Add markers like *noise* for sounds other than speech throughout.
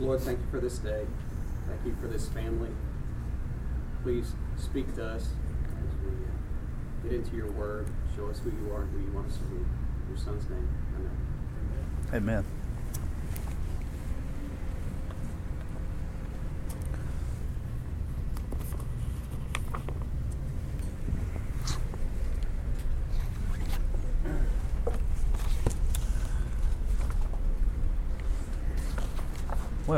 Lord, thank you for this day. Thank you for this family. Please speak to us as we uh, get into your word. Show us who you are and who you want us to be. In your son's name, amen. Amen.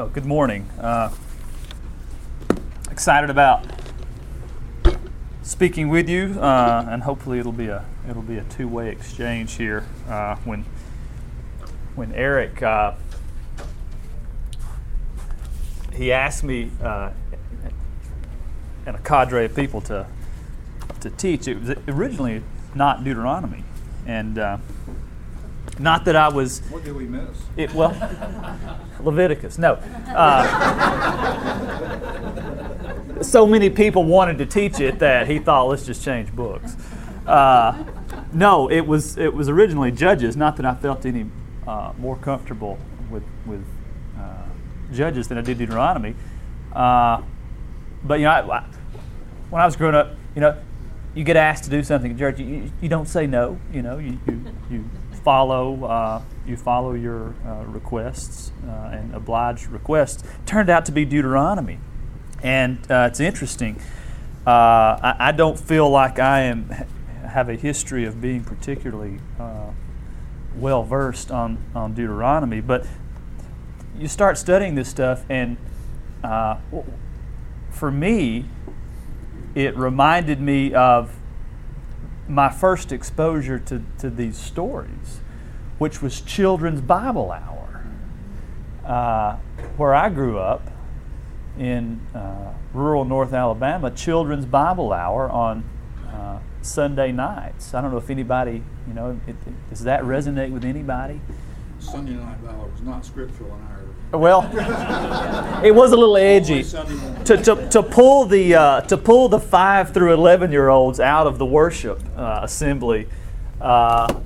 Good morning. Uh, excited about speaking with you, uh, and hopefully it'll be a it'll be a two-way exchange here. Uh, when when Eric uh, he asked me uh, and a cadre of people to to teach, it was originally not Deuteronomy, and uh, not that I was. What did we miss? It, well, Leviticus. No. Uh, so many people wanted to teach it that he thought, let's just change books. Uh, no, it was it was originally Judges. Not that I felt any uh, more comfortable with with uh, Judges than I did Deuteronomy. Uh, but you know, I, I, when I was growing up, you know, you get asked to do something in church, you, you don't say no. You know, you you, you follow uh, you follow your uh, requests uh, and oblige requests. Turned out to be Deuteronomy, and uh, it's interesting. Uh, I, I, don't feel like I am have a history of being particularly well versed on on Deuteronomy, but you start studying this stuff, and for me, it reminded me of my first exposure to, to these stories, which was Children's Bible Hour. Uh, where I grew up in uh, rural North Alabama, Children's Bible Hour on uh, Sunday nights. I don't know if anybody, you know, it, it, does that resonate with anybody? Sunday night Bible was not scriptural in our well, it was a little edgy to, to, to pull the uh, to pull the five through eleven year olds out of the worship uh, assembly. Uh,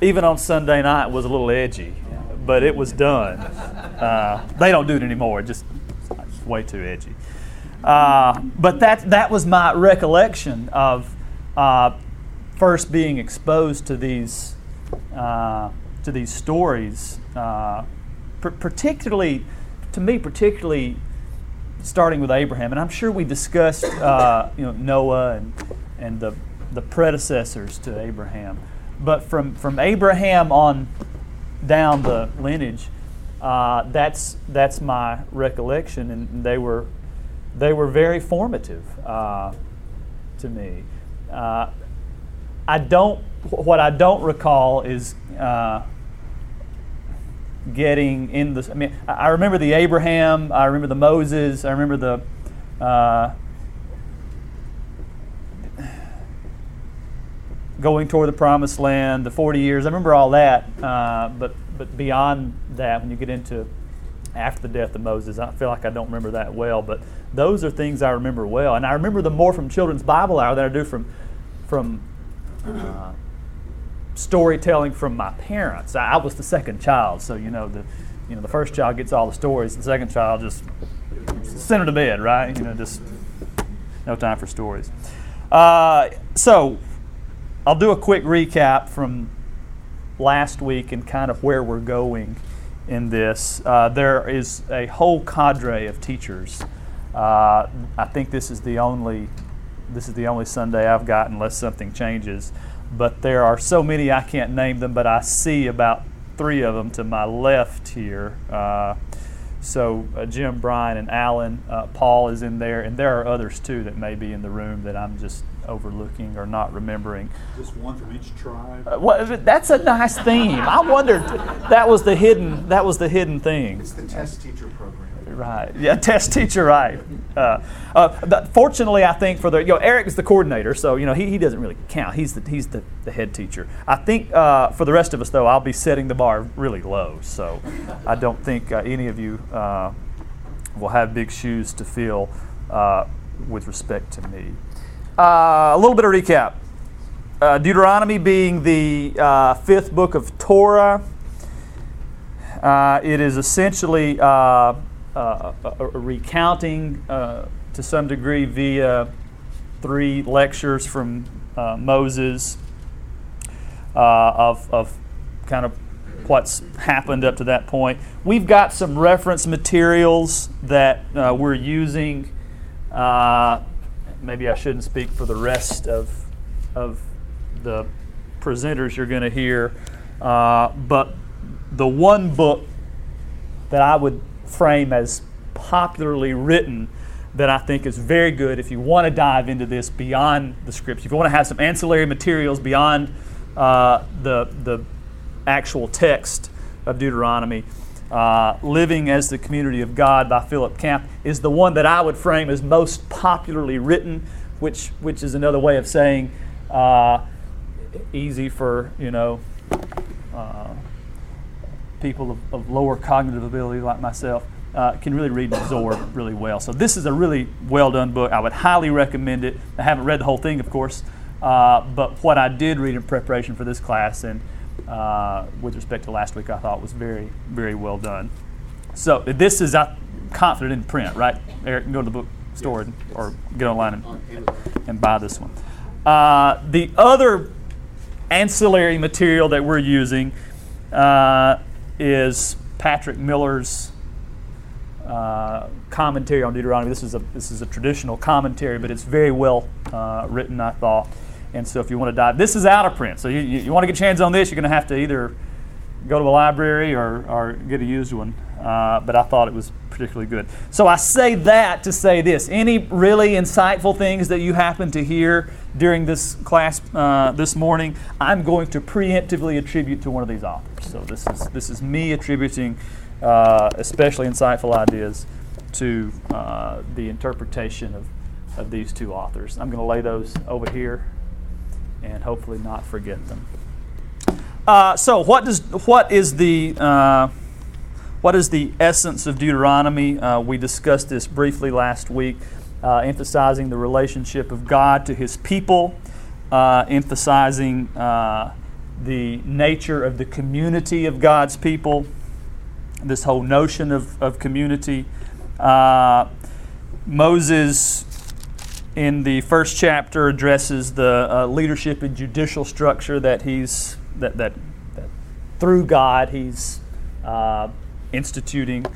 even on Sunday night was a little edgy, but it was done. Uh, they don't do it anymore. Just way too edgy. Uh, but that that was my recollection of uh, first being exposed to these to these stories particularly, to me, particularly starting with Abraham, and I'm sure we discussed uh, you know Noah and and the the predecessors to Abraham, but from from Abraham on down the lineage, uh, that's that's my recollection, and they were they were very formative uh, to me. Uh, I don't. What I don't recall is uh, getting in the. I mean, I remember the Abraham, I remember the Moses, I remember the. Uh, going toward the promised land, the 40 years. I remember all that, uh, but but beyond that, when you get into after the death of Moses, I feel like I don't remember that well. But those are things I remember well, and I remember them more from Children's Bible Hour than I do from from uh, storytelling from my parents. I, I, was the second child, so you know the you know the first child gets all the stories, the second child just send her to bed, right? You know, just no time for stories. Uh, so I'll do a quick recap from last week and kind of where we're going in this. Uh, there is a whole cadre of teachers. Uh, I think this is the only this is the only Sunday I've got unless something changes but there are so many I can't name them, but I see about three of them to my left here. Uh, so uh, Jim, Brian, and Alan, uh, Paul is in there, and there are others too that may be in the room that I'm just overlooking or not remembering. Just one from each tribe. Uh, well, that's a nice theme. I wondered that was the hidden that was the hidden thing. It's the test teacher program. Right. Yeah, *laughs* test teacher. Right. Uh, uh, fortunately, I think for the you know Eric is the coordinator, so you know he, he doesn't really count. He's the he's the, the head teacher. I think uh, for the rest of us though, I'll be setting the bar really low, so I don't think uh, any of you uh, will have big shoes to fill uh, with respect to me. a little bit of recap. Deuteronomy being the fifth book of Torah. It is essentially uh, uh, a, a recounting uh, to some degree via three lectures from uh, Moses uh, of, of kind of what's happened up to that point. We've got some reference materials that uh, we're using. Uh, maybe I shouldn't speak for the rest of, of the presenters you're going to hear, uh, but the one book that I would frame as popularly written that I think is very good if you want to dive into this beyond the scripts, if you want to have some ancillary materials beyond uh, the, the actual text of Deuteronomy. Uh, Living as the Community of God by Philip Camp is the one that I would frame as most popularly written, which, which is another way of saying uh, easy for, you know, uh, people of, of, lower cognitive ability like myself. Uh, can really read and absorb really well. So this is a really well done book. I would highly recommend it. I haven't read the whole thing, of course, uh, but what I did read in preparation for this class and uh, with respect to last week, I thought was very, very well done. So this is I'm confident in print, right? Eric, can go to the bookstore yes, yes. or get online and, and buy this one. Uh, the other ancillary material that we're using uh, is Patrick Miller's uh, commentary on Deuteronomy. This is a this is a traditional commentary, but it's very well uh, written, I thought. And so if you want to dive, this is out of print. So you, you, you want to get your hands on this, you're going to have to either go to the library or, or get a used one. Uh, but I thought it was particularly good. So I say that to say this. Any really insightful things that you happen to hear during this class uh, this morning, I'm going to preemptively attribute to one of these authors. So this is, this is me attributing uh, especially insightful ideas to uh, the interpretation of, of these two authors. I'm going to lay those over here and hopefully not forget them. Uh, so, what does what is the what is the essence of Deuteronomy? Uh, we discussed this briefly last week, uh, emphasizing the relationship of God to His people, uh, emphasizing uh, the nature of the community of God's people. This whole notion of, of community. Moses in the first chapter addresses the uh, leadership and judicial structure that he's that, that, that through God he's uh, instituting,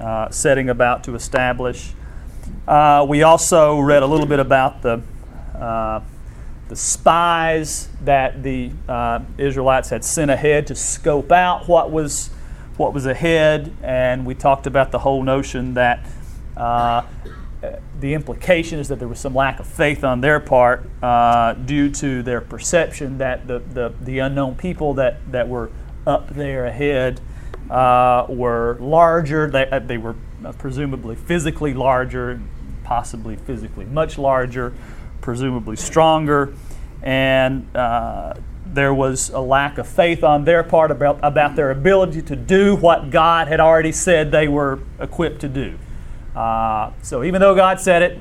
uh, setting about to establish. Uh, we also read a little bit about the uh, the spies that the uh, Israelites had sent ahead to scope out what was what was ahead, and we talked about the whole notion that the implication is that there was some lack of faith on their part uh, due to their perception that the, the, the, unknown people that, that were up there ahead uh, were larger. They, uh, they were presumably physically larger, possibly physically much larger, presumably stronger. And uh, there was a lack of faith on their part about, about their ability to do what God had already said they were equipped to do. Uh, so even though God said it,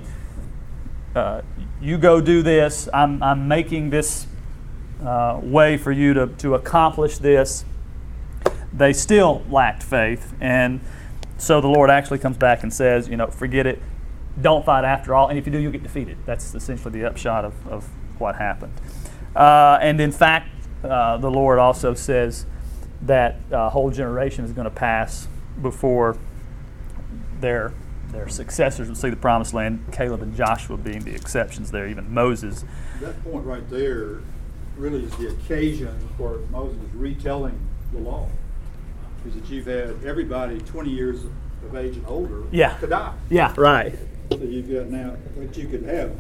uh, you go do this. I'm, I'm making this uh, way for you to, to accomplish this. They still lacked faith. And so the Lord actually comes back and says, you know, forget it. Don't fight after all. And if you do, you'll get defeated. That's essentially the upshot of, of what happened. Uh, and in fact, uh, the Lord also says that a whole generation is going to pass before their their successors will see the promised land, Caleb and Joshua being the exceptions there, even Moses. That point right there really is the occasion for Moses retelling the law. Is that you've had everybody 20 years of age and older yeah. to die. Yeah, right. So you've got now, but you could have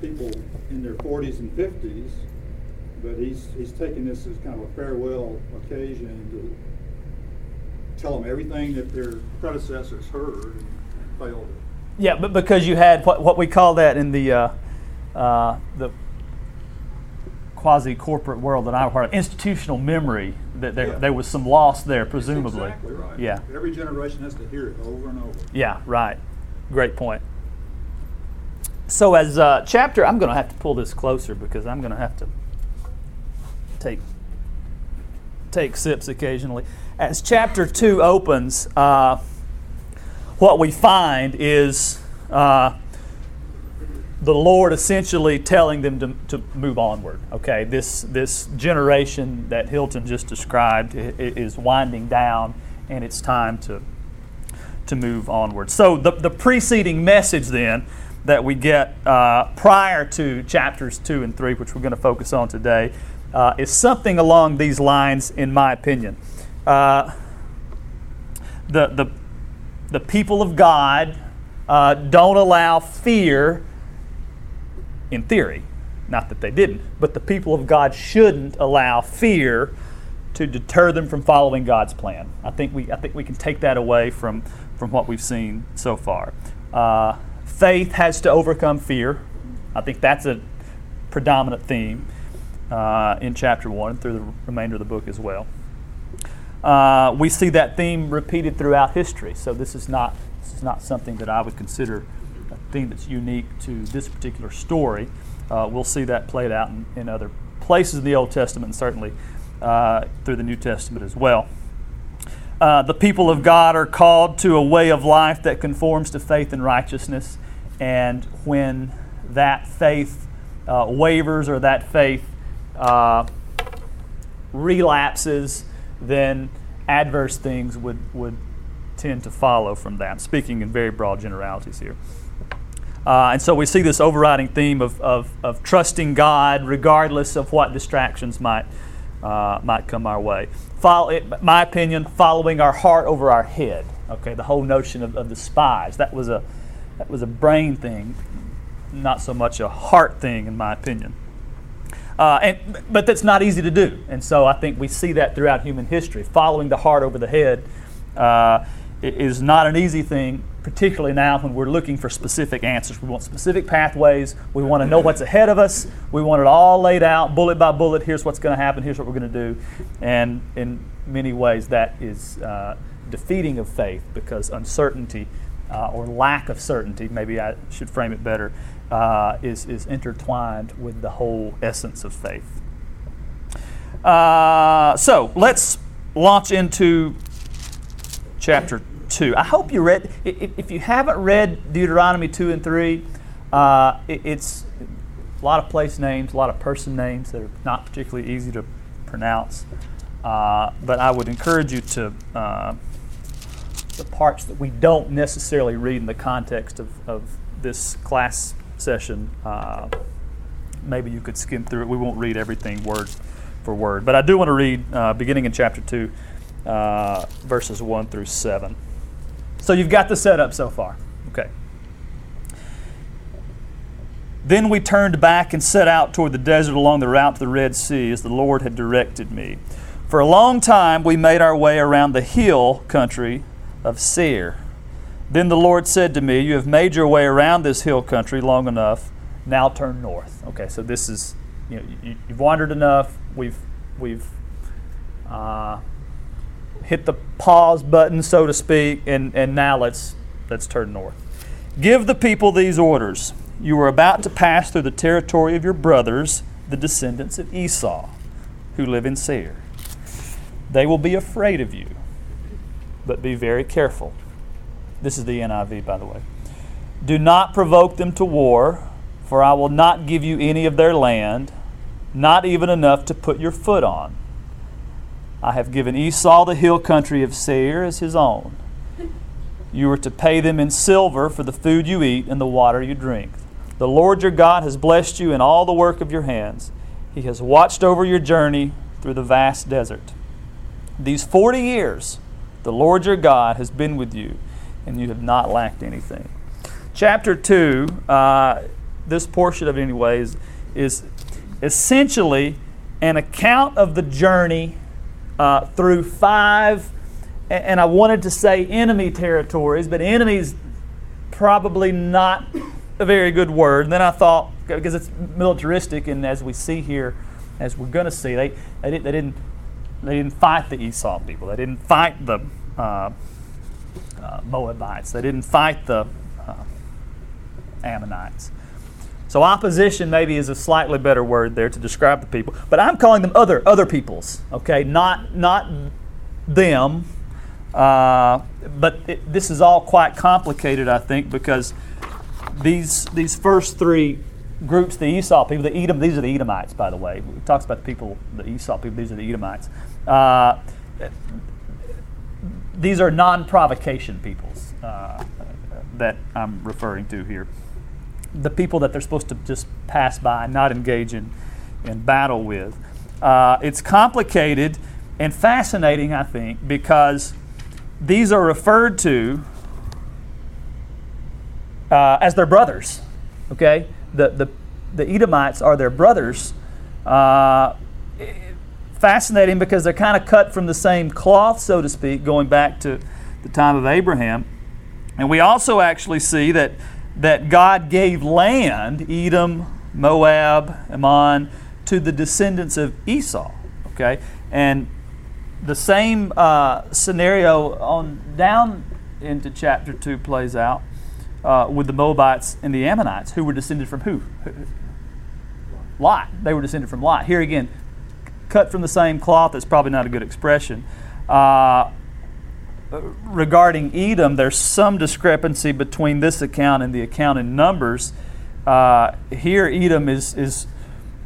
people in their 40s and 50s, but he's, he's taking this as kind of a farewell occasion to tell them everything that their predecessors heard and failed it. Yeah, but because you had what, what we call that in the uh, uh, the quasi corporate world that I am part of, institutional memory. That there, yeah. there was some loss there, presumably. That's exactly right. Yeah. Every generation has to hear it over and over. Yeah, right. Great point. So as uh, chapter, I'm going to have to pull this closer because I'm going to have to take take sips occasionally. as chapter 2 opens, uh, what we find is uh, the Lord essentially telling them to, to move onward. Okay, this, this generation that Hilton just described is winding down, and it's time to, to move onward. So, the, the preceding message then that we get uh, prior to chapters 2 and 3, which we're going to focus on today, uh, is something along these lines, in my opinion. Uh, the, the, the people of God uh, don't allow fear, in theory, not that they didn't, but the people of God shouldn't allow fear to deter them from following God's plan. I think we, I think we can take that away from, from what we've seen so far. Uh, faith has to overcome fear. I think that's a predominant theme uh, in chapter 1 through the remainder of the book as well. Uh, we see that theme repeated throughout history, so this is not this is not something that I would consider theme that's unique to this particular story. Uh, we'll see that played out in, in, other places in the Old Testament and certainly uh, through the New Testament as well. Uh, the people of God are called to a way of life that conforms to faith and righteousness, and when that faith uh, wavers or that faith uh, relapses, then adverse things would, would tend to follow from that. speaking in very broad generalities here. Uh, and so we see this overriding theme of, of, of, trusting God regardless of what distractions might, uh, might come our way. Follow, my opinion, following our heart over our head. Okay, the whole notion of, of the spies. That was, a, that was a brain thing, not so much a heart thing, in my opinion. Uh, and, but that's not easy to do. And so I think we see that throughout human history. Following the heart over the head uh, is not an easy thing, particularly now when we're looking for specific answers. We want specific pathways. We want to know what's ahead of us. We want it all laid out, bullet by bullet. Here's what's going to happen. Here's what we're going to do. And in many ways, that is uh, defeating of faith because uncertainty uh, or lack of certainty, maybe I should frame it better, uh, is, is intertwined with the whole essence of faith. Uh, so let's launch into chapter 2. I hope you read, if you haven't read Deuteronomy 2 and 3, uh, it's a lot of place names, a lot of person names that are not particularly easy to pronounce. Uh, but I would encourage you to, uh, the parts that we don't necessarily read in the context of, of this class session, uh, maybe you could skim through it. We won't read everything word for word, but I do want to read uh, beginning in chapter 2, uh, verses 1 through 7. So you've got the setup so far. Okay. Then we turned back and set out toward the desert along the route to the Red Sea as the Lord had directed me. For a long time we made our way around the hill country of Seir. Then the Lord said to me, You have made your way around this hill country long enough. Now turn north. Okay, so this is, you know, you, have wandered enough. We've, we've uh, hit the pause button, so to speak, and, and now let's, let's turn north. Give the people these orders. You are about to pass through the territory of your brothers, the descendants of Esau, who live in Seir. They will be afraid of you, but be very careful this is the NIV, by the way. Do not provoke them to war, for I will not give you any of their land, not even enough to put your foot on. I have given Esau the hill country of Seir as his own. You are to pay them in silver for the food you eat and the water you drink. The Lord your God has blessed you in all the work of your hands. He has watched over your journey through the vast desert. These 40 years, the Lord your God has been with you and you have not lacked anything. Chapter 2, uh, this portion of it, anyway, is, is essentially an account of the journey uh, through five, and I wanted to say enemy territories, but enemies probably not a very good word. And then I thought, because it's militaristic, and as we see here, as we're going to see, they, they, didn't, they, didn't, they didn't fight the Esau people. They didn't fight the uh, uh, Moabites. They didn't fight the uh, Ammonites. So opposition maybe is a slightly better word there to describe the people, but I'm calling them other other peoples. Okay, not not them. Uh, but it, this is all quite complicated, I think, because these these first three groups, the Esau people, the Edom, these are the Edomites, by the way. It talks about the people, the Esau people, these are the Edomites. Uh, these are non-provocation peoples uh, that I'm referring to here. The people that they're supposed to just pass by, not engage in, in battle with. Uh, it's complicated and fascinating, I think, because these are referred to uh, as their brothers. Okay, the the the Edomites are their brothers. Uh, fascinating because they're kind of cut from the same cloth, so to speak, going back to the time of Abraham. And we also actually see that that God gave land, Edom, Moab, Ammon, to the descendants of Esau. Okay, and the same uh, scenario on down into chapter two plays out uh, with the Moabites and the Ammonites, who were descended from who? Lot. They were descended from Lot. Here again, cut from the same cloth. That's probably not a good expression. Uh, regarding Edom, there's some discrepancy between this account and the account in Numbers. Uh, here, Edom is, is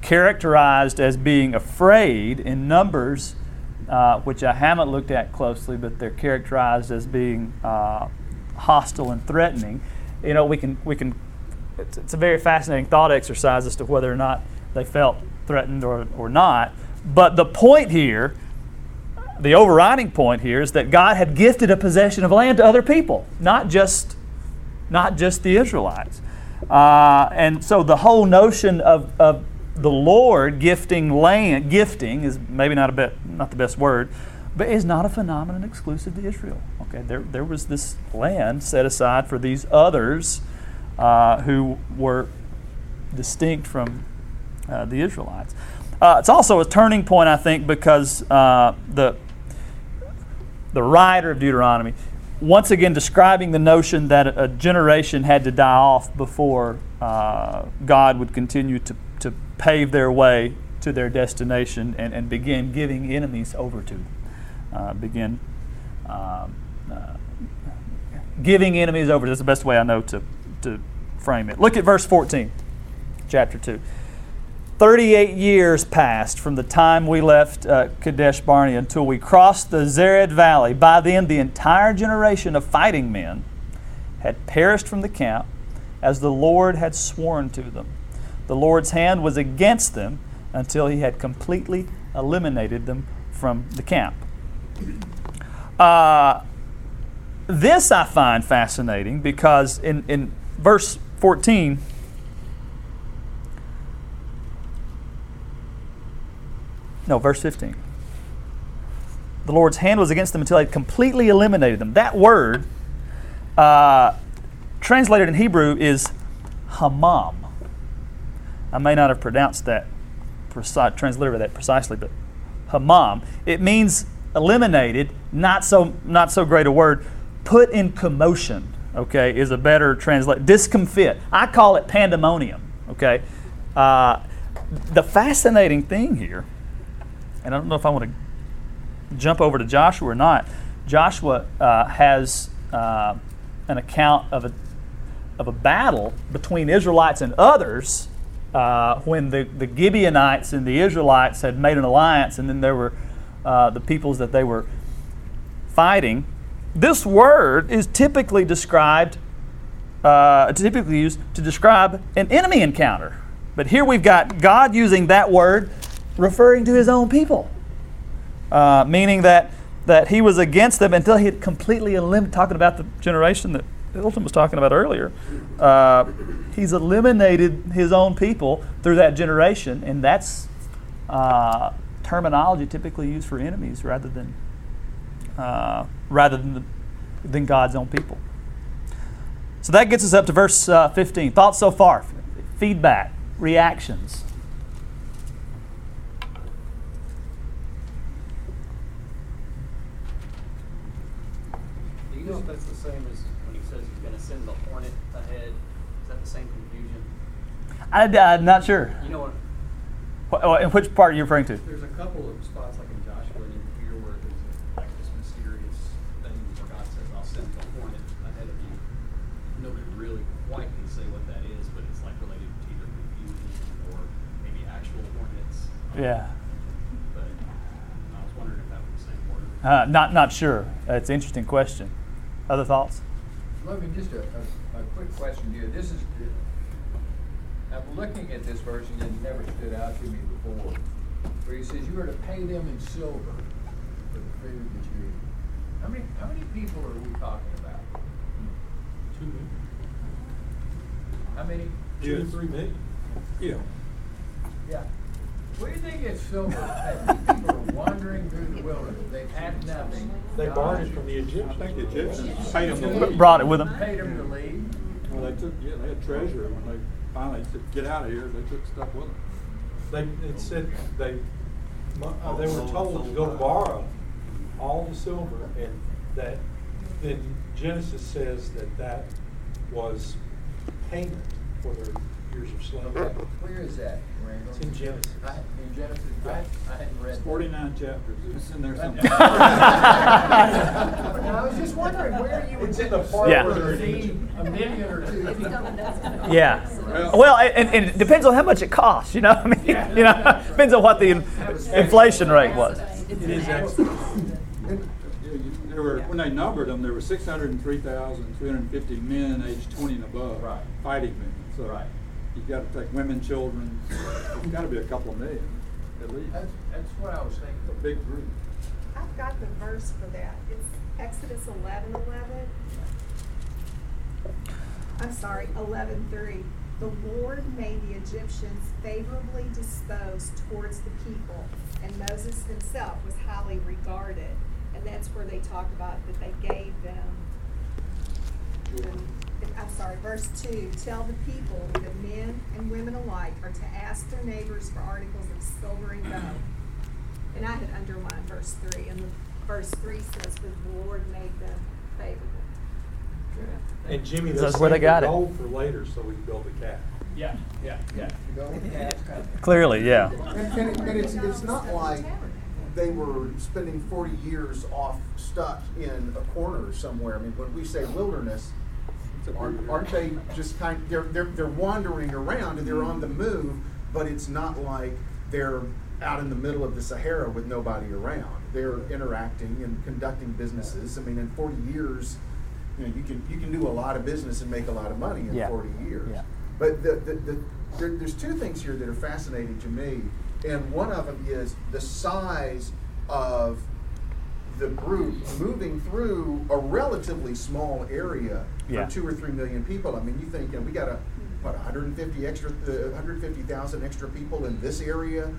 characterized as being afraid in Numbers, uh, which I haven't looked at closely, but they're characterized as being uh, hostile and threatening. You know, we can we can. It's, it's, a very fascinating thought exercise as to whether or not they felt threatened or, or not. But the point here, the overriding point here, is that God had gifted a possession of land to other people, not just not just the Israelites. Uh, and so the whole notion of, of the Lord gifting land, gifting is maybe not a bit, not the best word, but is not a phenomenon exclusive to Israel. Okay, there, there was this land set aside for these others uh, who were distinct from uh, the Israelites. Uh, it's also a turning point, I think, because uh, the the writer of Deuteronomy, once again describing the notion that a generation had to die off before uh, God would continue to to pave their way to their destination and, and begin giving enemies over to them. Uh, begin um, uh, giving enemies over. That's the best way I know to, to frame it. Look at verse 14, chapter 2. 38 years passed from the time we left uh, Kadesh Barnea until we crossed the Zered Valley. By then, the entire generation of fighting men had perished from the camp as the Lord had sworn to them. The Lord's hand was against them until he had completely eliminated them from the camp. Uh, this I find fascinating because in, in verse 14, no, verse 15. The Lord's hand was against them until he completely eliminated them. That word, uh, translated in Hebrew, is hamam. I may not have pronounced that, precise, transliterated that precisely, but hamam. It means eliminated, not so, not so great a word. Put in commotion, okay, is a better translation. Discomfit. I call it pandemonium, okay. Uh, the fascinating thing here, and I don't know if I want to jump over to Joshua or not. Joshua uh, has uh, an account of a of a battle between Israelites and others uh, when the, the Gibeonites and the Israelites had made an alliance, and then there were uh, the peoples that they were fighting. This word is typically described, uh, typically used to describe an enemy encounter. But here we've got God using that word referring to his own people, uh, meaning that, that he was against them until he had completely eliminated, talking about the generation that Hilton was talking about earlier. Uh, he's eliminated his own people through that generation, and that's uh, terminology typically used for enemies rather than uh, rather than the, than God's own people. So that gets us up to verse uh, 15. Thoughts so far? Feedback, reactions. if that's the same as when he says he's going to send the hornet ahead. Is that the same confusion? I, am not sure. You know what? what oh, in which part are you referring to? There's a couple of spots like in Joshua and in here where there's like this mysterious thing where God says, "I'll send the hornet ahead of you." Nobody really quite can say what that is, but it's like related to either confusion or maybe actual hornets. Yeah. But I was wondering if that was the same word. Uh, not not sure. That's an interesting question. Other thoughts? Logan, just a, a, a quick question to you. This is, uh, I'm looking at this verse and it never stood out to me before. Where he says you are to pay them in silver for the food that you eat. How many, how many people are we talking about? Two million. How many? Two to Yes. three million. Yeah. Yeah. Where do you think it's silver? That People are wandering through the wilderness. They've had nothing. They God borrowed it from the Egyptians. I Egyptians. think the Egyptians paid them to leave. Brought it with them. Paid them to leave. Well, they took, yeah, they had treasure, and when they finally said, get out of here, they took stuff with them. They, it said they, uh, they were told to go borrow all the silver and that, then Genesis says that that was payment for their years of slavery. Where is that, Randall? It's in Genesis. I, in Genesis, I, I hadn't read. It's that. forty-nine chapters, it's in there somewhere. *laughs* I was just wondering where you would It's in get the the part Yeah. where there feed a million or two. Yeah. Well- Well, and, and it depends on how much it costs. You know, I mean, you know, depends on what the in- inflation rate was. It is Exodus. Yeah, you- There were, when they numbered them, there were six hundred and three thousand, three hundred and fifty men aged twenty and above. Right. Fighting men, so. Right. You've gotta take women, children, it's gotta be a couple of million, at least. That's, that's what I was It's a big group. I've got the verse for that. It's Exodus eleven eleven. I'm sorry, eleven three. The Lord made the Egyptians favorably disposed towards the people, and Moses himself was highly regarded. And that's where they talk about that they gave them. I'm sorry, verse two, tell the people that men and women alike are to ask their neighbors for articles of silver and gold. And I had underlined verse three, and the verse three says, "The Lord made them favorable." And Jimmy, So they're that's where they saving got it. gold for later so we can build a cat. Yeah, yeah, yeah. Go, yeah. Clearly, yeah. And, and, it- and it's, it's not like they were spending forty years off stuck in a corner somewhere. I mean, when we say wilderness, A aren't, aren't they just kind, they're, they're, they're wandering around and they're on the move, but it's not like they're out in the middle of the Sahara with nobody around. They're interacting and conducting businesses. I mean, in forty years, you know, you can, you can do a lot of business and make a lot of money in Yeah. forty years. Yeah. But the, the, the, there, there's two things here that are fascinating to me, and one of them is the size of the group moving through a relatively small area for Yeah. two or three million people. I mean, you think, you know, we got a what 150 extra, uh, 150,000 extra people in this area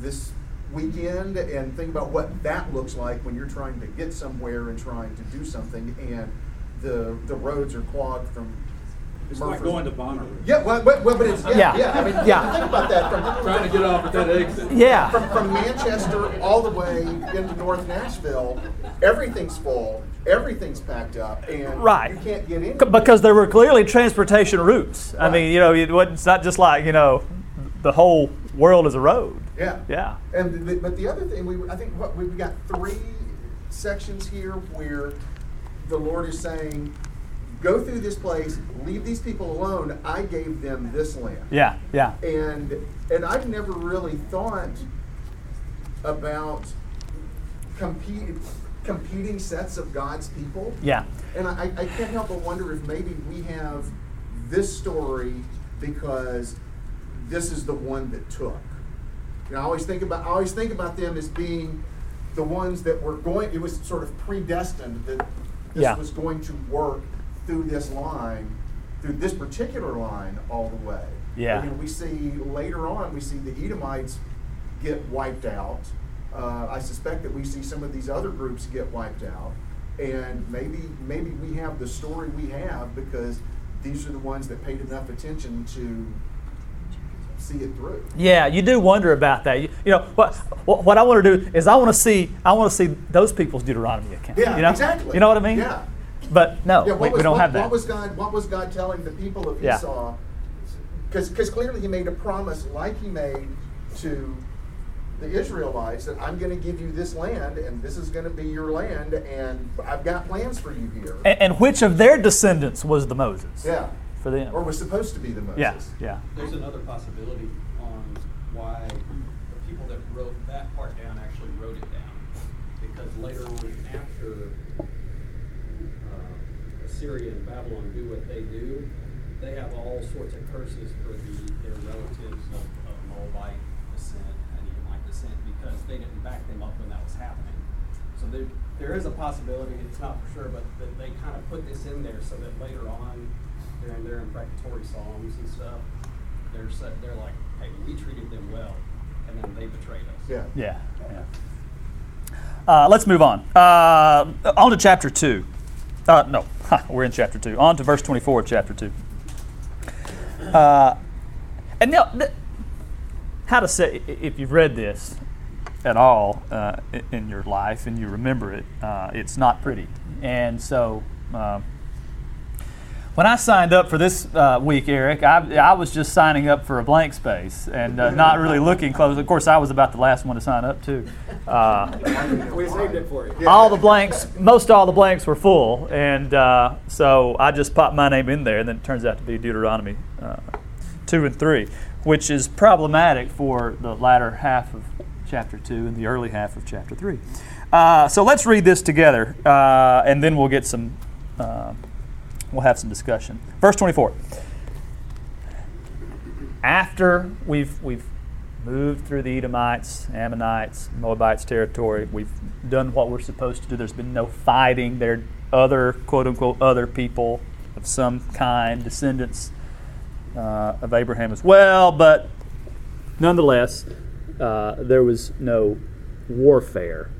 this weekend, and think about what that looks like when you're trying to get somewhere and trying to do something, and the the roads are clogged from. It's like going to Bonnaroo. Yeah, well, but, well, but it's yeah, Yeah. yeah. I mean, Yeah. think about that. From, *laughs* Trying to get off at that exit. Yeah. from, from Manchester all the way into North Nashville, everything's full, everything's packed up, and Right. you can't get in. Because there were clearly transportation routes. I mean, you know, it wasn't, it's not just like, you know, the whole world is a road. yeah, Yeah. And the, but the other thing, we I think what we've got three sections here where the Lord is saying, "Go through this place, leave these people alone. I gave them this land." Yeah. Yeah. and and I've never really thought about compete, competing sets of God's people. Yeah. And I, I can't help but wonder if maybe we have this story because this is the one that took. You know, I always think about I always think about them as being the ones that were going. It was sort of predestined that this Yeah. was going to work through this line, through this particular line all the way. Yeah. Mean, we see later on we see the Edomites get wiped out. Uh, I suspect that we see some of these other groups get wiped out, and maybe maybe we have the story we have because these are the ones that paid enough attention to see it through. Yeah, you do wonder about that. You, you know, what, what what I want to do is I want to see I want to see those people's Deuteronomy account. Yeah, you know? exactly. You know what I mean? Yeah. But no, Yeah, we, what we was, don't what, have that. What was God? What was God telling the people of Yeah. Esau? Because clearly He made a promise, like He made to the Israelites, that I'm going to give you this land, and this is going to be your land, and I've got plans for you here. and, and which of their descendants was the Moses? yeah, For them. or was supposed to be the Moses. yeah, yeah. There's another possibility on why the people that wrote that part down actually wrote it down. Because later on, after Assyria and Babylon do what they do, they have all sorts of curses for the, their relatives of, of Moabite descent and Edomite descent because they didn't back them up when that was happening. So there, there is a possibility, it's not for sure, but that they kind of put this in there so that later on, during their imprecatory psalms and stuff, they're, set, they're like, hey, we treated them well, and then they betrayed us. Yeah. Yeah. yeah. Uh, let's move on. Uh, on to chapter 2. Uh, no, we're in chapter 2. On to verse 24 of chapter 2. Uh, and now, th- how to say, if you've read this at all uh, in your life and you remember it, uh, it's not pretty. And so, uh, when I signed up for this uh, week, Eric, I, I was just signing up for a blank space and uh, not really looking close. Of course, I was about the last one to sign up too. Uh, We saved it for you. Yeah. *laughs* all the blanks, most all the blanks were full, and uh, so I just popped my name in there, and then it turns out to be Deuteronomy uh, two and three, which is problematic for the latter half of chapter two and the early half of chapter three. Uh, so let's read this together, uh, and then we'll get some. We'll have some discussion. Verse twenty-four. After we've we've moved through the Edomites, Ammonites, Moabites territory. We've done what we're supposed to do. There's been no fighting. They're other, quote unquote, other people of some kind, descendants uh, of Abraham as well, but nonetheless, uh, there was no warfare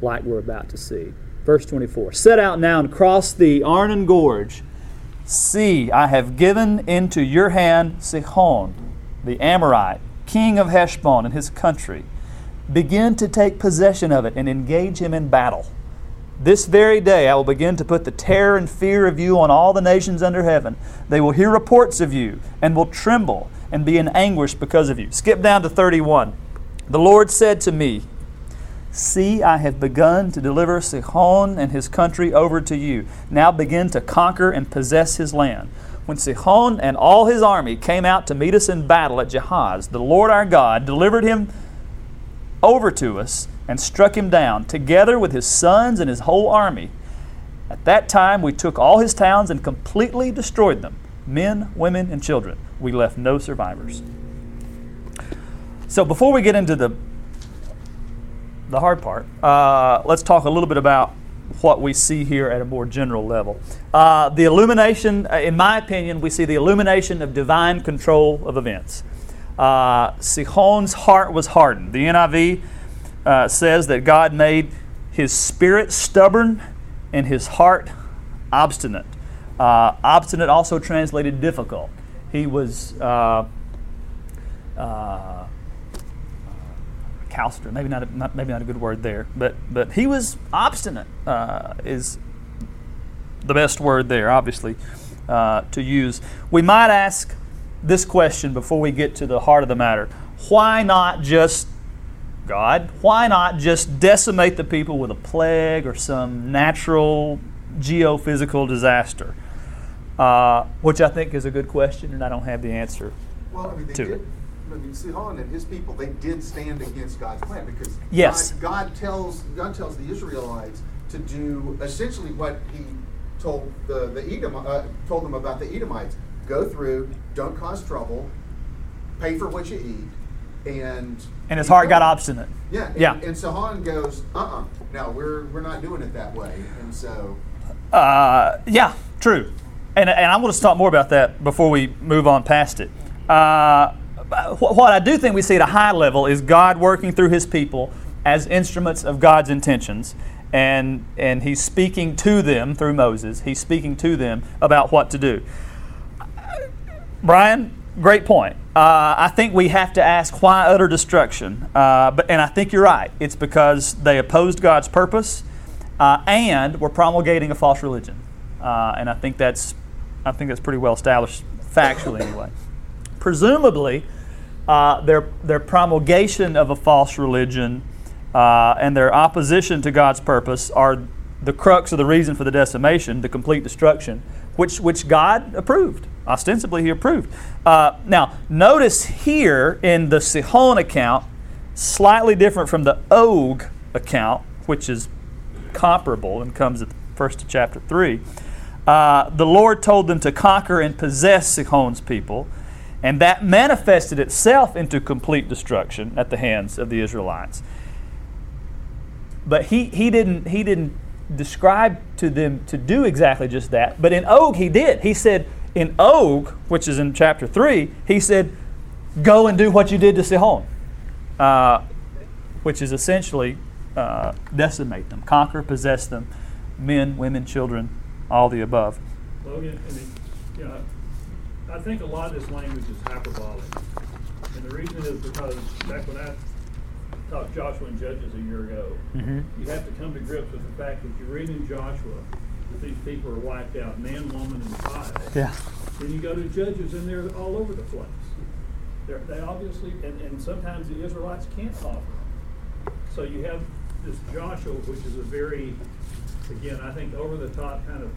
like we're about to see. Verse 24 Set out now and cross the Arnon Gorge. See, I have given into your hand Sihon, the Amorite, king of Heshbon and his country. Begin to take possession of it and engage him in battle. This very day I will begin to put the terror and fear of you on all the nations under heaven. They will hear reports of you and will tremble and be in anguish because of you. Skip down to 31. The Lord said to me, See, I have begun to deliver Sihon and his country over to you. Now begin to conquer and possess his land. When Sihon and all his army came out to meet us in battle at Jahaz, the Lord our God delivered him over to us and struck him down, together with his sons and his whole army. At that time, we took all his towns and completely destroyed them men, women, and children. We left no survivors. So, before we get into the the hard part, uh, let's talk a little bit about what we see here at a more general level. Uh, the illumination, uh, in my opinion, we see the illumination of divine control of events. Uh, Sihon's heart was hardened. The NIV uh, says that God made his spirit stubborn and his heart obstinate. Uh, obstinate also translated difficult. He was uh, uh, calcitrant. Maybe not, a, not maybe not a good word there, but but he was obstinate. Uh, is the best word there, obviously, uh, to use. We might ask this question before we get to the heart of the matter: Why not just God? Why not just decimate the people with a plague or some natural geophysical disaster? Uh, which I think is a good question, and I don't have the answer Well, I mean, to did. it. I mean, Sihon and his people, they did stand against God's plan because Yes. God, God tells God tells the Israelites to do essentially what He told the the Edom uh, told them about the Edomites: go through, don't cause trouble, pay for what you eat, and And his heart got obstinate. Yeah, and, Yeah. And Sihon goes, uh, uh no, we're we're not doing it that way, and so Uh, yeah, true. And, and I want to talk more about that before we move on past it. Uh, what I do think we see at a high level is God working through his people as instruments of God's intentions. And, and he's speaking to them through Moses. He's speaking to them about what to do. Brian, great point. Uh, I think we have to ask why utter destruction. Uh, but, and I think you're right. It's because they opposed God's purpose uh, and were promulgating a false religion. Uh, and I think that's, I think that's pretty well established factually anyway. *coughs* Presumably, uh, their, their promulgation of a false religion uh, and their opposition to God's purpose are the crux of the reason for the decimation, the complete destruction, which, which God approved. Ostensibly, He approved. Uh, now, notice here in the Sihon account, slightly different from the Og account, which is comparable and comes at the first of chapter 3. Uh, the Lord told them to conquer and possess Sihon's people, and that manifested itself into complete destruction at the hands of the Israelites. But he, he, didn't, he didn't describe to them to do exactly just that. But in Og, he did. He said, in Og, which is in chapter 3, he said, Go and do what you did to Sihon, uh, which is essentially uh, decimate them, conquer, possess them, men, women, children, all the above. Again, I mean, know, I think a lot of this language is hyperbolic. And the reason is because back when I taught Joshua and Judges a year ago, Mhm. you have to come to grips with the fact that you read in Joshua that these people are wiped out, man, woman, and child. Yeah. Then you go to Judges and they're all over the place. They're, they obviously, and, and sometimes the Israelites can't offer them. So you have this Joshua, which is a very, again, I think over the top kind of,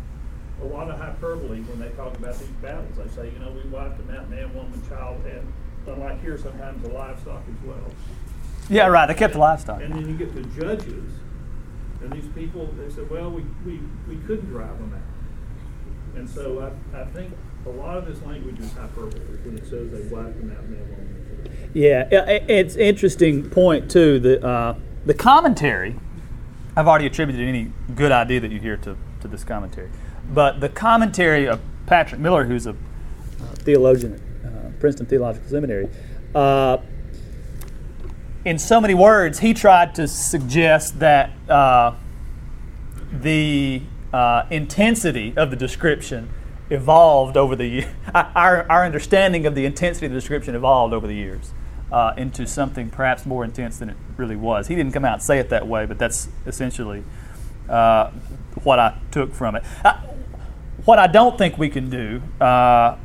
a lot of hyperbole when they talk about these battles. They say, you know, we wiped them out, man, woman, child, and unlike here, sometimes the livestock as well. Yeah, right. They kept the livestock. And then you get to Judges, and these people, they said, well, we, we, we couldn't drive them out. And so I, I think a lot of this language is hyperbole when it says they wiped them out, man, woman. Yeah, it's interesting point too. The uh, the commentary, I've already attributed any good idea that you hear to, to this commentary, but the commentary of Patrick Miller, who's a uh, theologian at uh, Princeton Theological Seminary, uh, in so many words, he tried to suggest that uh, the uh, intensity of the description evolved over the. *laughs* Our, our understanding of the intensity of the description evolved over the years uh, into something perhaps more intense than it really was. He didn't come out and say it that way, but that's essentially what I took from it. What I don't think we can do, uh,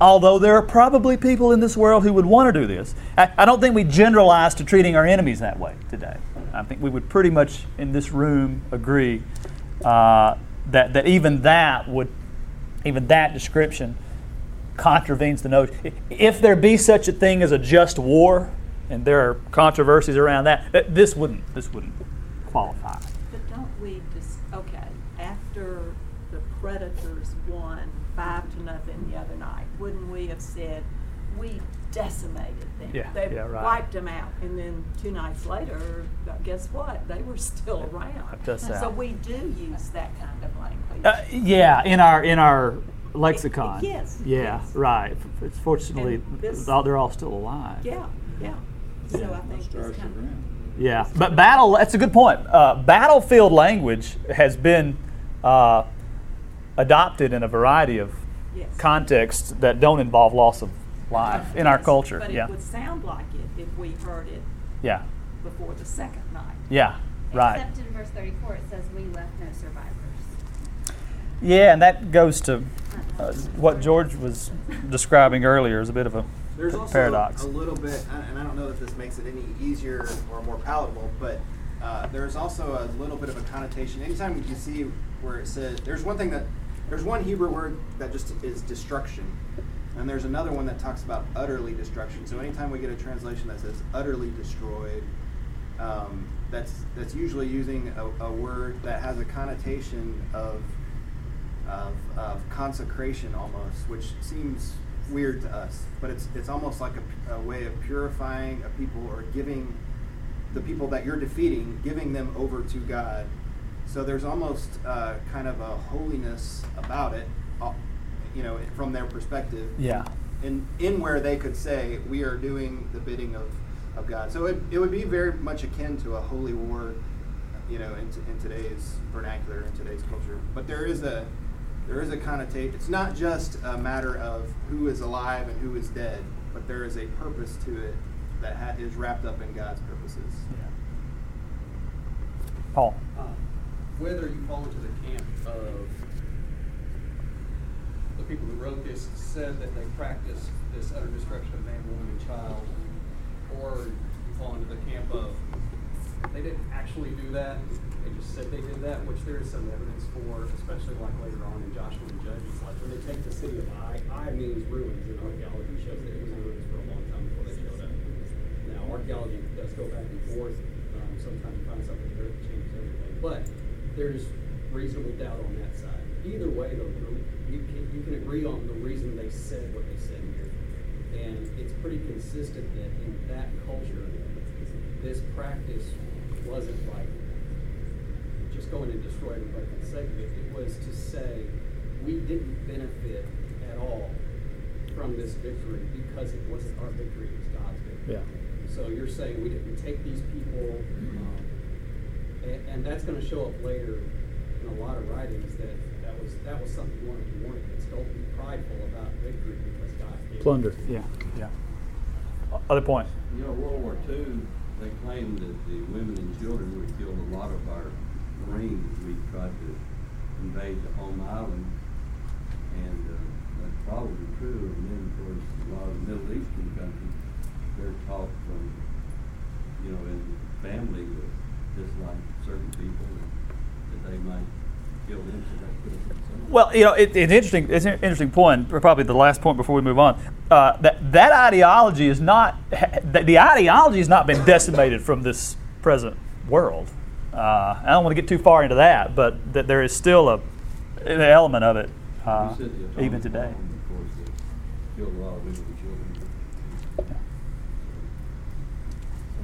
although there are probably people in this world who would want to do this, I, I don't think we generalize to treating our enemies that way today. I think we would pretty much in this room agree uh, that, that even that would, even that description contravenes the notion. If there be such a thing as a just war, and there are controversies around that, this wouldn't, this wouldn't qualify. But don't we just, okay, after the Predators won five to nothing the other night, wouldn't we have said, we decimated them? Yeah, They yeah, right. wiped them out, and then two nights later, uh, guess what? They were still around. Wiped So we do use that kind of language. Uh, yeah, in our in our lexicon. Yes, Yeah, yes. right. It's fortunately this- they're all still alive. Yeah, yeah. So I think Stars it's kind grand. Yeah, but battle. That's a good point. Uh, battlefield language has been uh, adopted in a variety of Yes. contexts that don't involve loss of life in our culture. But yeah, it would sound like it if we heard it yeah, before the second night. yeah. Right. Except in verse 34, it says, We left no survivors. Yeah, and that goes to uh, what George was describing earlier as a bit of a There's also paradox. a little bit, and I don't know that this makes it any easier or more palatable, but uh, there's also a little bit of a connotation. Anytime you see where it says, there's one thing that, there's one Hebrew word that just is destruction, and there's another one that talks about utterly destruction. So anytime we get a translation that says utterly destroyed, um, that's that's usually using a, a word that has a connotation of of, of consecration almost, which seems weird to us, but it's it's almost like a, a way of purifying a people or giving the people that you're defeating, giving them over to God. So there's almost uh, kind of a holiness about it, uh, you know, from their perspective. Yeah. In in where they could say we are doing the bidding of, of God. So it, it would be very much akin to a holy war, you know, in, t- in today's vernacular, in today's culture. But there is a there is a connotation. It's not just a matter of who is alive and who is dead, but there is a purpose to it that ha- is wrapped up in God's purposes. Yeah. Paul. Uh, whether you fall into the camp of the people who wrote this said that they practiced this utter destruction of man, woman, and child, or you fall into the camp of they didn't actually do that, they just said they did that, which there is some evidence for, especially like later on in Joshua and Judges, like when they take the city of Ai, Ai means ruins, and archaeology shows that it was ruins for a long time before they showed up. Now, archaeology does go back and forth. Um, sometimes you find something that changes everything, but there's reasonable doubt on that side. Either way, though, you can, you can agree on the reason they said what they said here. And it's pretty consistent that in that culture, this practice wasn't like just going and destroy everybody for the sake of it. It was to say, we didn't benefit at all from this victory because it wasn't our victory, it was God's victory. Yeah. So you're saying we didn't take these people, um, and, and that's gonna show up later in a lot of writings that that was, that was something you wanted to warn against. Don't be prideful about victory because God gave it. Plunder. Yeah. Yeah. Other point. You know, World War II, they claimed that the women and children would have killed a lot of our Marines. We tried to invade the home island, and uh, that's probably true. And then, of course, a lot of Middle Eastern countries, they're taught from, you know, in family to dislike certain people that they might them. So that could have been something. Well, you know, it, it's interesting. It's an interesting point. Probably the last point before we move on. Uh, that that ideology is not the, the ideology has not been decimated from this present world. Uh, I don't want to get too far into that, but that there is still a an element of it uh, You said the atomic even today. bomb, Of course, that killed a lot of women and children.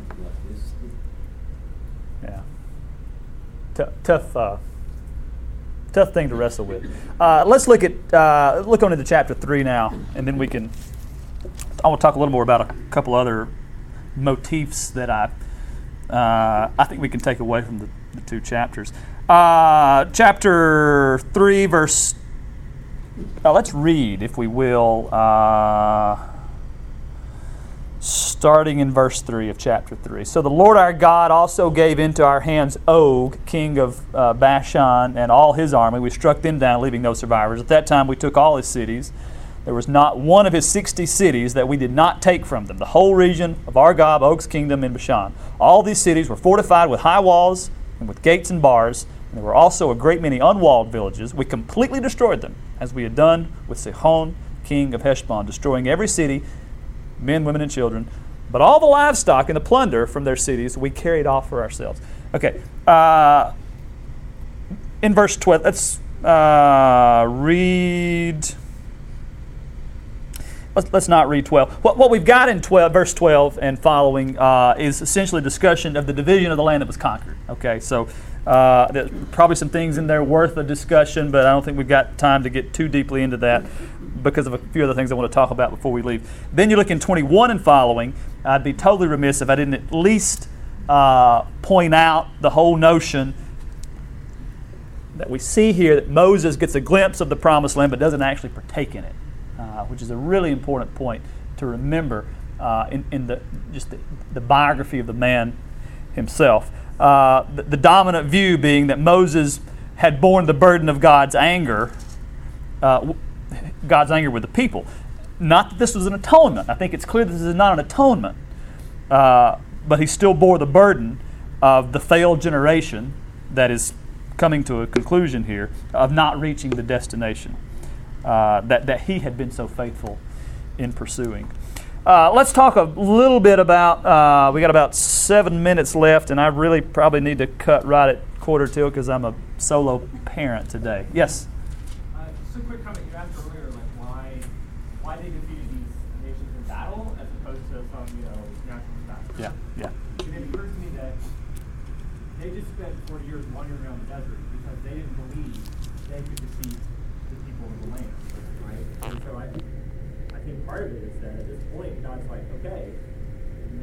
Something like this. Yeah. Tough, uh, tough thing to wrestle with. Uh, let's look at uh, look on into chapter three now, and then we can. I want to talk a little more about a couple other motifs that I uh, I think we can take away from the, the two chapters. Uh, chapter three, verse. Let's read, if we will. Uh, starting in verse 3 of chapter 3. So the Lord our God also gave into our hands Og, king of uh, Bashan, and all his army. We struck them down, leaving no survivors. At that time, we took all his cities. There was not one of his 60 cities that we did not take from them. The whole region of Argob, Og's kingdom in Bashan. All these cities were fortified with high walls and with gates and bars. And there were also a great many unwalled villages. We completely destroyed them, as we had done with Sihon, king of Heshbon, destroying every city men, women, and children. But all the livestock and the plunder from their cities we carried off for ourselves. Okay. Uh, in verse 12, let's uh, read. Let's, let's not read 12. What, what we've got in 12, verse 12 and following uh, is essentially a discussion of the division of the land that was conquered. Okay, so uh, there's probably some things in there worth a discussion, but I don't think we've got time to get too deeply into that because of a few other things I want to talk about before we leave. Then you look in 21 and following. I'd be totally remiss if I didn't at least uh, point out the whole notion that we see here that Moses gets a glimpse of the promised land but doesn't actually partake in it, uh, which is a really important point to remember uh, in, in the just the, the biography of the man himself. Uh, the, the dominant view being that Moses had borne the burden of God's anger, uh, God's anger with the people. Not that this was an atonement. I think it's clear this is not an atonement, uh, but he still bore the burden of the failed generation that is coming to a conclusion here of not reaching the destination uh, that, that he had been so faithful in pursuing. Uh, let's talk a little bit about. Uh, we got about seven minutes left, and I really probably need to cut right at quarter till because I'm a solo parent today. Yes. Uh, just a quick comment. You asked earlier, like why why they defeated these nations in battle as opposed to from you know natural disasters. Yeah. Yeah. And it occurred to me that they just spent 40 years wandering around the desert because they didn't believe they could defeat the people of the land, right? And so I, I think part of it is that at this point, God's like, okay,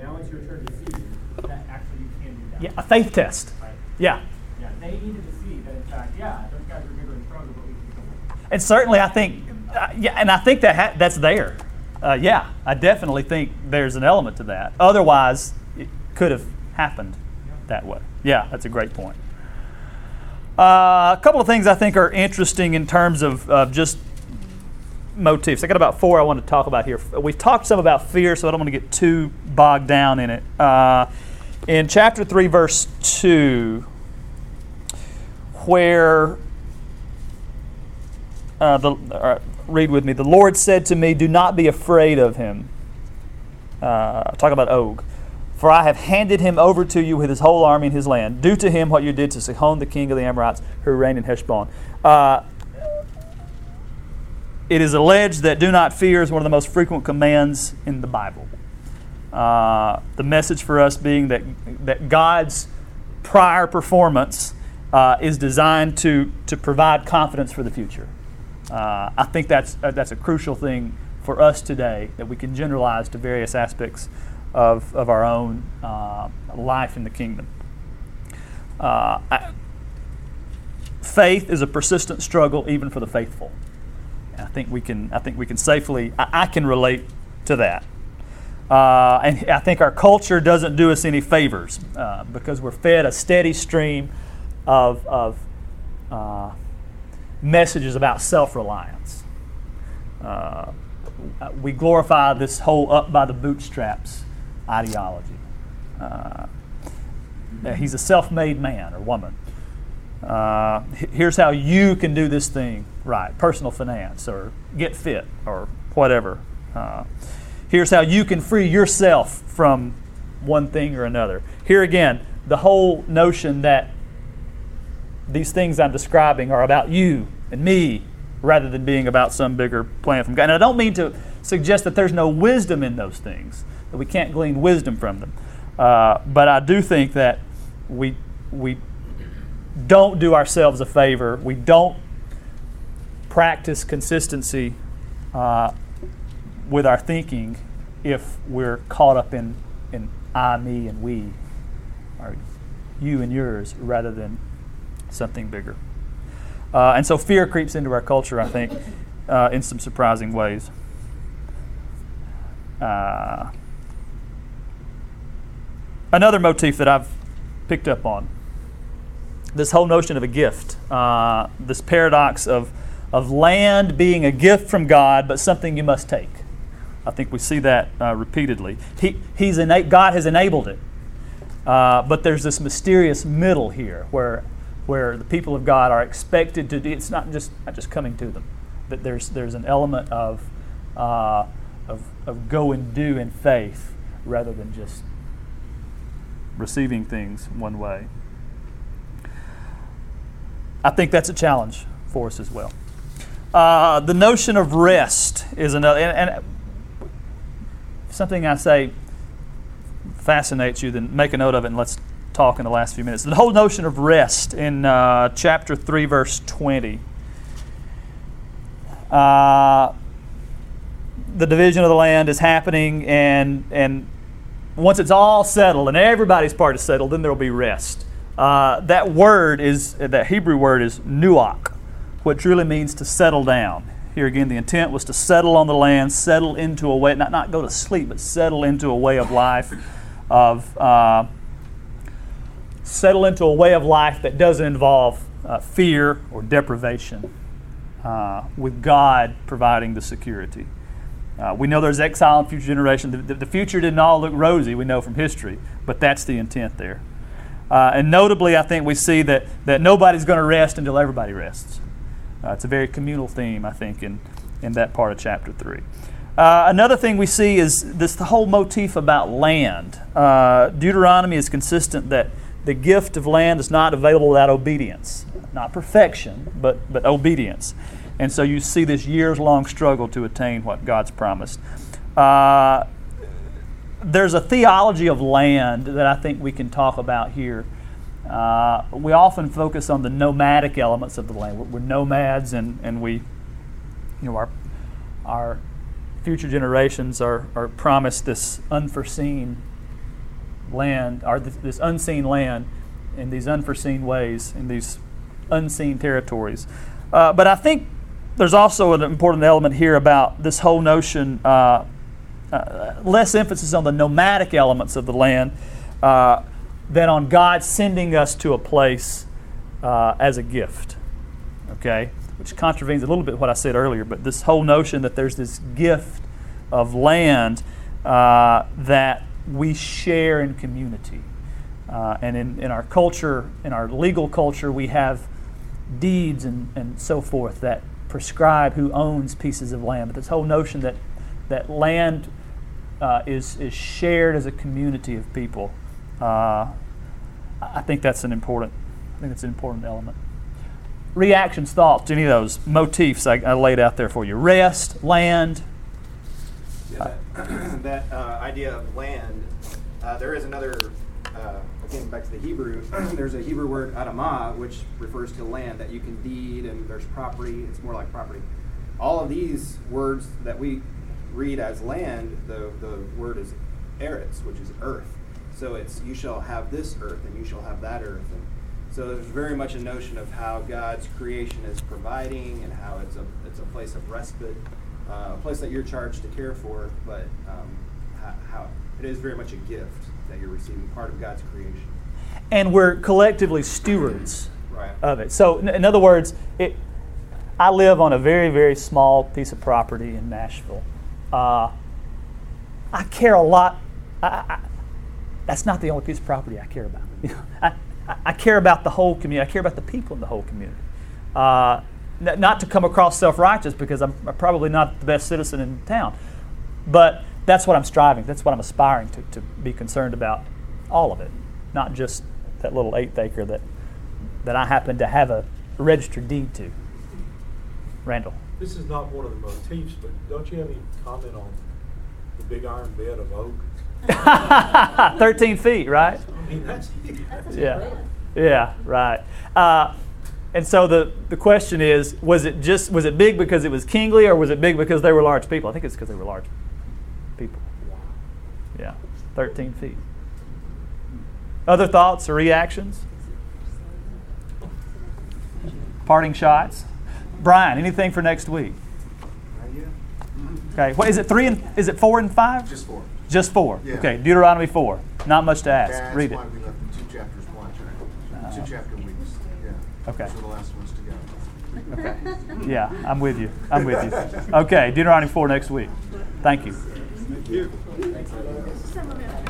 now it's your turn to see that actually you can do that. Yeah. A faith test. Right? Yeah. Yeah, they needed to see that in fact, yeah, those guys are bigger and stronger, but we can kill. And certainly, I think, uh, yeah, and I think that ha- that's there. Uh, yeah, I definitely think there's an element to that. Otherwise, it could have happened that way. Yeah, that's a great point. Uh, a couple of things I think are interesting in terms of, just motifs. I got about four I want to talk about here. We've talked some about fear, so I don't want to get too bogged down in it. Uh, in chapter 3, verse 2, where uh, the, read with me. The Lord said to me, Do not be afraid of him. Uh, talk about Og. For I have handed him over to you with his whole army and his land. Do to him what you did to Sihon, the king of the Amorites, who reigned in Heshbon. Uh, it is alleged that do not fear is one of the most frequent commands in the Bible. Uh, the message for us being that, that God's prior performance uh, is designed to, to provide confidence for the future. Uh, I think that's, uh, that's a crucial thing for us today that we can generalize to various aspects of, of our own uh, life in the kingdom. Uh, I, faith is a persistent struggle even for the faithful. I think we can, I think we can safely, I, I can relate to that. Uh, and I think our culture doesn't do us any favors uh, because we're fed a steady stream of, of uh, messages about self reliance. Uh, we glorify this whole up by the bootstraps ideology. Uh, he's a self made man or woman. Uh, here's how you can do this thing right personal finance or get fit or whatever. Uh, here's how you can free yourself from one thing or another. Here again, the whole notion that these things I'm describing are about you and me rather than being about some bigger plan from God. And I don't mean to suggest that there's no wisdom in those things, we can't glean wisdom from them. Uh, but I do think that we, we don't do ourselves a favor. We don't practice consistency uh, with our thinking if we're caught up in, in I, me, and we, or you and yours, rather than something bigger. Uh, and so fear creeps into our culture, I think, uh, in some surprising ways. Uh, another motif that I've picked up on this whole notion of a gift, uh, this paradox of, of land being a gift from God, but something you must take. I think we see that uh, repeatedly. He, he's ena- God has enabled it, uh, but there's this mysterious middle here where, where the people of God are expected to do. It's not just not just coming to them, but there's there's an element of uh, of, of go and do in faith rather than just receiving things one way. I think that's a challenge for us as well. Uh, the notion of rest is another, and, and, something I say fascinates you, then make a note of it and let's talk in the last few minutes. The whole notion of rest in uh, chapter 3, verse 20. Uh, the division of the land is happening, and, and once it's all settled and everybody's part is settled, then there will be rest. Uh, that word is, that Hebrew word is nuach, which really means to settle down. Here again, the intent was to settle on the land, settle into a way, not, not go to sleep, but settle into a way of life, of uh, settle into a way of life that doesn't involve uh, fear or deprivation, uh, with God providing the security. Uh, we know there's exile in future generations. The, the, the future didn't all look rosy, we know from history, but that's the intent there. Uh, and notably, I think we see that, that nobody's going to rest until everybody rests. Uh, it's a very communal theme, I think, in, in that part of chapter 3. Uh, another thing we see is this the whole motif about land. Uh, Deuteronomy is consistent that the gift of land is not available without obedience. Not perfection, but, but obedience. And so you see this years long struggle to attain what God's promised. Uh, there's a theology of land that I think we can talk about here. Uh, we often focus on the nomadic elements of the land. We're, we're, nomads, and, and we, you know, our, our future generations are, are promised this unforeseen land, or this, this unseen land in these unforeseen ways, in these unseen territories. Uh, but I think there's also an important element here about this whole notion uh, uh, less emphasis on the nomadic elements of the land uh, than on God sending us to a place uh, as a gift. Okay? Which contravenes a little bit what I said earlier, but this whole notion that there's this gift of land uh, that we share in community. Uh, and in, in our culture, in our legal culture, we have deeds and, and so forth that prescribe who owns pieces of land. But this whole notion that, that land uh, is, is shared as a community of people. Uh, I think that's an important, I think that's an important element. Reactions, thoughts, any of those motifs I, I laid out there for you. Rest, land. Yeah, that, *clears throat* that uh, idea of land, uh, there is another, back to the Hebrew, *clears throat* there's a Hebrew word adamah, which refers to land that you can deed, and there's property, it's more like property. All of these words that we read as land, the, the word is eretz, which is earth. So it's, you shall have this earth, and you shall have that earth. And so there's very much a notion of how God's creation is providing and how it's a, it's a place of respite, uh, a place that you're charged to care for, but um, how, how it is very much a gift that you're receiving, part of God's creation. And we're collectively stewards Right. of it. So, in, other words, it, I live on a very, very small piece of property in Nashville. Uh, I care a lot. I, I, that's not the only piece of property I care about. You *laughs* know, I, I- care about the whole community. I care about the people in the whole community. Uh, n- not to come across self-righteous because I'm probably not the best citizen in town, but that's what I'm striving. That's what I'm aspiring to, to be concerned about all of it, not just that little eighth acre that that I happen to have a registered deed to. Randall. This is not one of the motifs, but don't you have any comment on the big iron bed of Og? *laughs* 13 feet, right? I mean, that's, that's Yeah. Yeah, right. Uh, and so the, the question is, was it just was it big because it was kingly or was it big because they were large people? I think it's because they were large people. Yeah. 13 feet. Other thoughts or reactions? Parting shots? Brian, anything for next week? Okay. What is it? Three and is it four and five? Just four. Just four. Yeah. Okay. Deuteronomy four. Not much to ask. That's Read it. why we left the two chapters one, two Uh, chapter weeks, yeah. Okay. Those are the last ones to go. Okay. Yeah, I'm with you. I'm with you. Okay, Deuteronomy 4 next week. Thank you. Thank you.